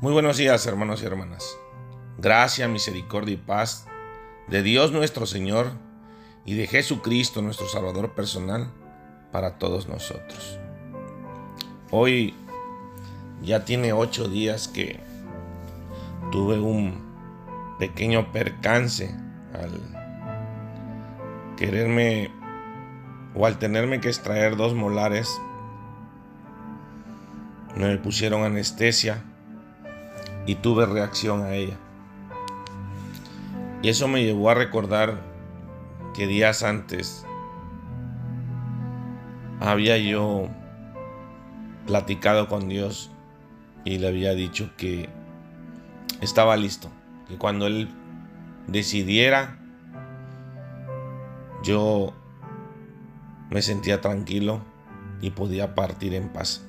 Muy buenos días, hermanos y hermanas. Gracia, misericordia y paz de Dios nuestro Señor y de Jesucristo nuestro Salvador personal para todos nosotros. Hoy ya tiene ocho días que tuve un pequeño percance al quererme o al tenerme que extraer dos molares. Me pusieron anestesia y tuve reacción a ella. Y eso me llevó a recordar que días antes había yo platicado con Dios y le había dicho que estaba listo, que cuando Él decidiera, yo me sentía tranquilo y podía partir en paz.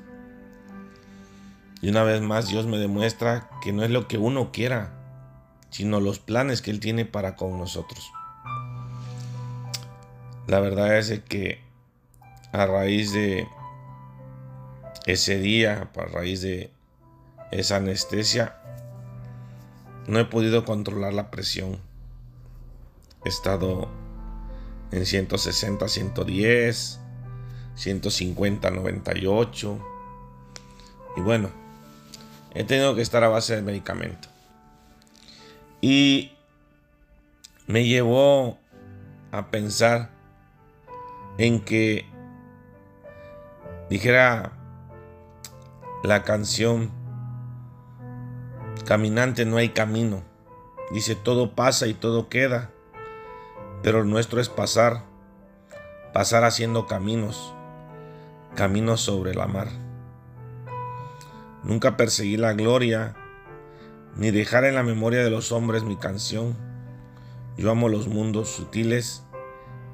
Y una vez más Dios me demuestra que no es lo que uno quiera, sino los planes que Él tiene para con nosotros. La verdad es que a raíz de ese día, a raíz de esa anestesia, no he podido controlar la presión. He estado en 160, 110, 150, 98. Y bueno, he tenido que estar a base de medicamento. Y me llevó a pensar en que dijera la canción Caminante no hay camino. Dice, todo pasa y todo queda, pero nuestro es pasar, pasar haciendo caminos, caminos sobre la mar. Nunca perseguí la gloria, ni dejar en la memoria de los hombres mi canción. Yo amo los mundos sutiles,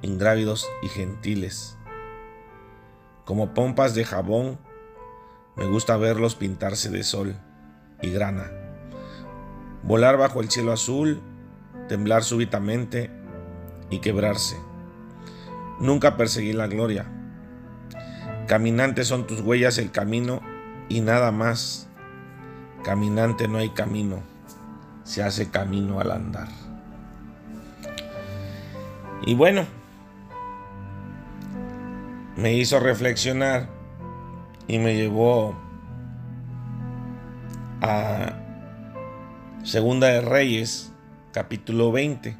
ingrávidos y gentiles. Como pompas de jabón, me gusta verlos pintarse de sol y grana. Volar bajo el cielo azul, temblar súbitamente y quebrarse. Nunca perseguí la gloria. Caminantes son tus huellas el camino y nada más. Caminante no hay camino, se hace camino al andar. Y bueno, me hizo reflexionar y me llevó a Segunda de Reyes, capítulo 20,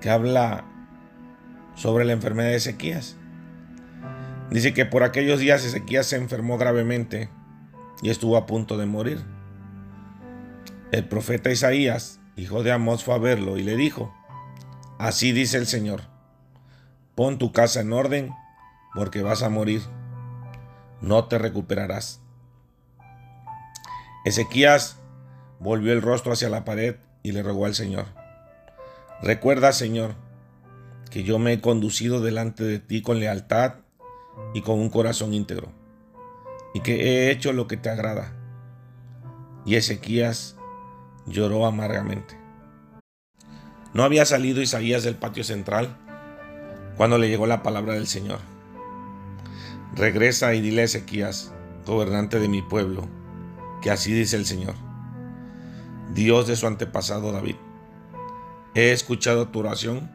que habla sobre la enfermedad de Ezequías. Dice que por aquellos días Ezequías se enfermó gravemente y estuvo a punto de morir. El profeta Isaías, hijo de Amós, fue a verlo y le dijo, Así dice el Señor, pon tu casa en orden porque vas a morir, no te recuperarás. Ezequías volvió el rostro hacia la pared y le rogó al Señor, Recuerda, Señor, que yo me he conducido delante de ti con lealtad y con un corazón íntegro, y que he hecho lo que te agrada. Y Ezequías lloró amargamente. No había salido Isaías del patio central cuando le llegó la palabra del Señor. Regresa y dile a Ezequías, gobernante de mi pueblo, que así dice el Señor, Dios de su antepasado David. He escuchado tu oración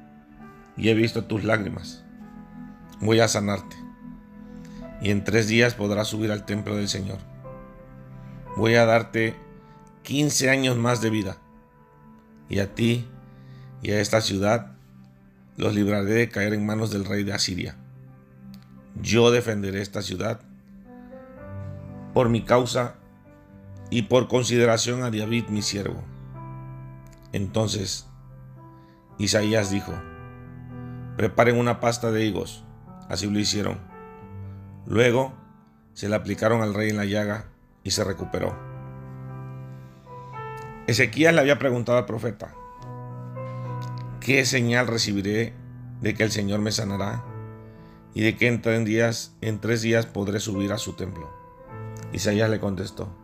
y he visto tus lágrimas. Voy a sanarte y en tres días podrás subir al templo del Señor. Voy a darte 15 años más de vida, y a ti y a esta ciudad los libraré de caer en manos del rey de Asiria. Yo defenderé esta ciudad por mi causa y por consideración a David mi siervo. Entonces Isaías dijo, preparen una pasta de higos. Así lo hicieron Luego se le aplicaron al rey en la llaga y se recuperó. Ezequías le había preguntado al profeta, ¿qué señal recibiré de que el Señor me sanará y de que en tres días, en tres días podré subir a su templo? Isaías le contestó,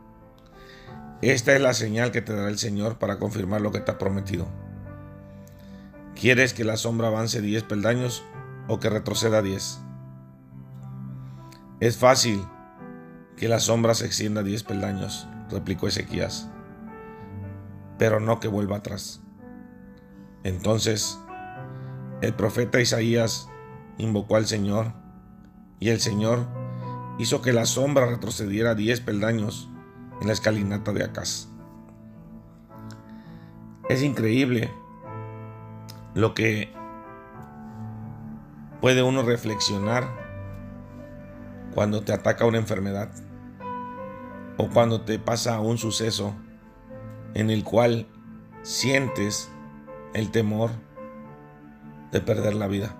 esta es la señal que te dará el Señor para confirmar lo que te ha prometido. ¿Quieres que la sombra avance diez peldaños o que retroceda diez? Es fácil que la sombra se extienda 10 peldaños, replicó Ezequías, pero no que vuelva atrás. Entonces el profeta Isaías invocó al Señor y el Señor hizo que la sombra retrocediera diez peldaños en la escalinata de Acaz. Es increíble lo que puede uno reflexionar cuando te ataca una enfermedad o cuando te pasa un suceso en el cual sientes el temor de perder la vida.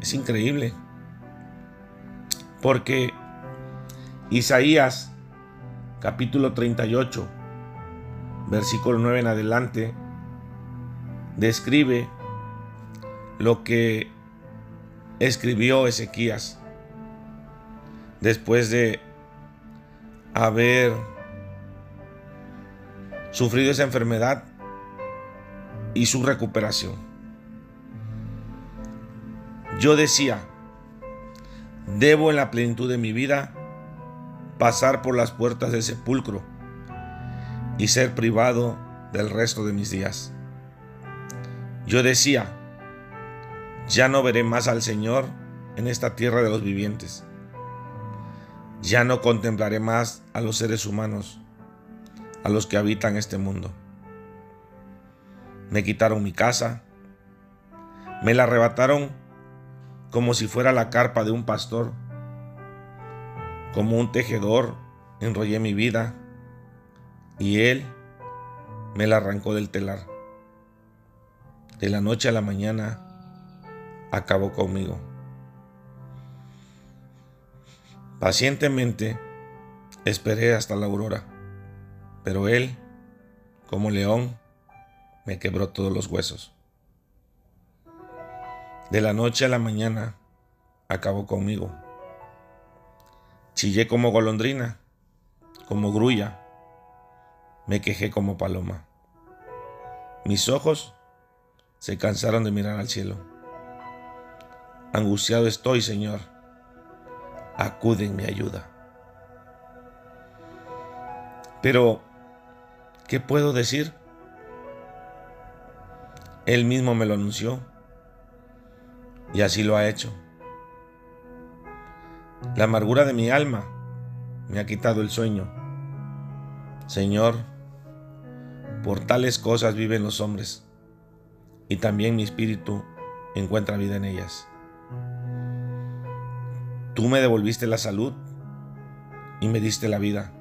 Es increíble. Porque Isaías capítulo 38, versículo 9 en adelante, describe lo que escribió Ezequías después de haber sufrido esa enfermedad y su recuperación. Yo decía, debo en la plenitud de mi vida pasar por las puertas del sepulcro y ser privado del resto de mis días. Yo decía, ya no veré más al Señor en esta tierra de los vivientes. Ya no contemplaré más a los seres humanos, a los que habitan este mundo. Me quitaron mi casa, me la arrebataron como si fuera la carpa de un pastor como un tejedor enrollé mi vida y él me la arrancó del telar. De la noche a la mañana acabó conmigo. Pacientemente esperé hasta la aurora, pero él, como león, me quebró todos los huesos. De la noche a la mañana acabó conmigo. Chillé como golondrina, como grulla. Me quejé como paloma. Mis ojos se cansaron de mirar al cielo. Angustiado estoy, Señor. Acude en mi ayuda. Pero, ¿qué puedo decir? Él mismo me lo anunció y así lo ha hecho. La amargura de mi alma me ha quitado el sueño. Señor, por tales cosas viven los hombres, y también mi espíritu encuentra vida en ellas. Tú me devolviste la salud y me diste la vida.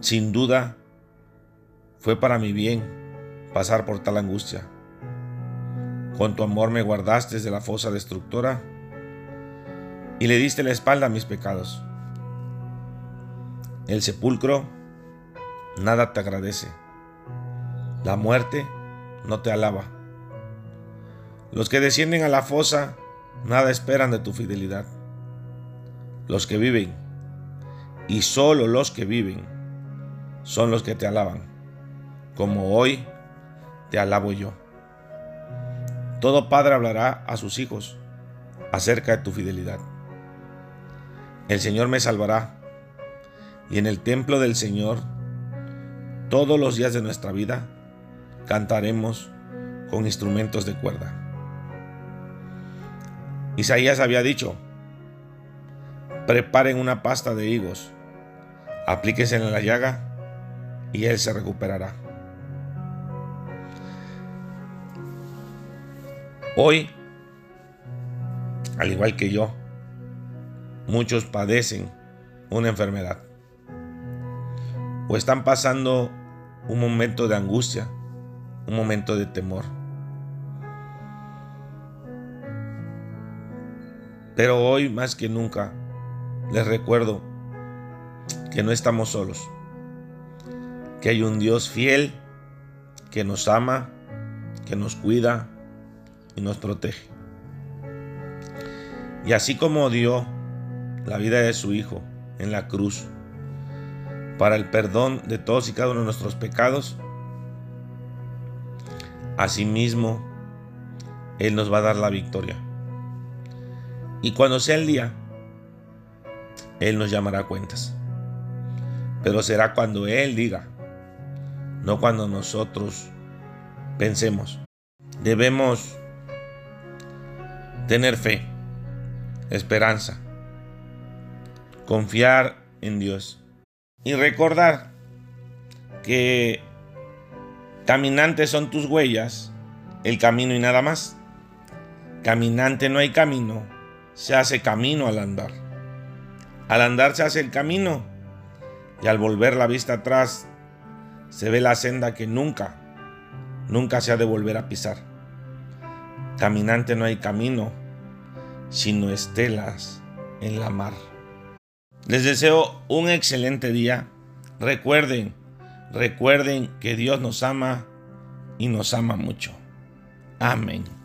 Sin duda, fue para mi bien pasar por tal angustia. Con tu amor me guardaste de la fosa destructora y le diste la espalda a mis pecados. El sepulcro nada te agradece. La muerte no te alaba. Los que descienden a la fosa nada esperan de tu fidelidad. Los que viven, y solo los que viven, son los que te alaban, como hoy te alabo yo. Todo padre hablará a sus hijos acerca de tu fidelidad. El Señor me salvará. Y en el templo del Señor, todos los días de nuestra vida, cantaremos con instrumentos de cuerda. Isaías había dicho, preparen una pasta de higos, aplíquense en la llaga y él se recuperará. Hoy, al igual que yo, muchos padecen una enfermedad o están pasando un momento de angustia, un momento de temor. Pero hoy más que nunca les recuerdo que no estamos solos, que hay un Dios fiel que nos ama, que nos cuida y nos protege. Y así como dio la vida de su Hijo en la cruz para el perdón de todos y cada uno de nuestros pecados, asimismo Él nos va a dar la victoria. Y cuando sea el día, Él nos llamará a cuentas. pero será cuando Él diga, no cuando nosotros pensemos. Debemos tener fe, esperanza, confiar en Dios y recordar que caminantes son tus huellas, el camino y nada más. Caminante no hay camino, se hace camino al andar. Al andar se hace el camino y al volver la vista atrás se ve la senda que nunca, nunca se ha de volver a pisar. Caminante no hay camino, sino estelas en la mar. Les deseo un excelente día. Recuerden, recuerden que Dios nos ama y nos ama mucho. Amén.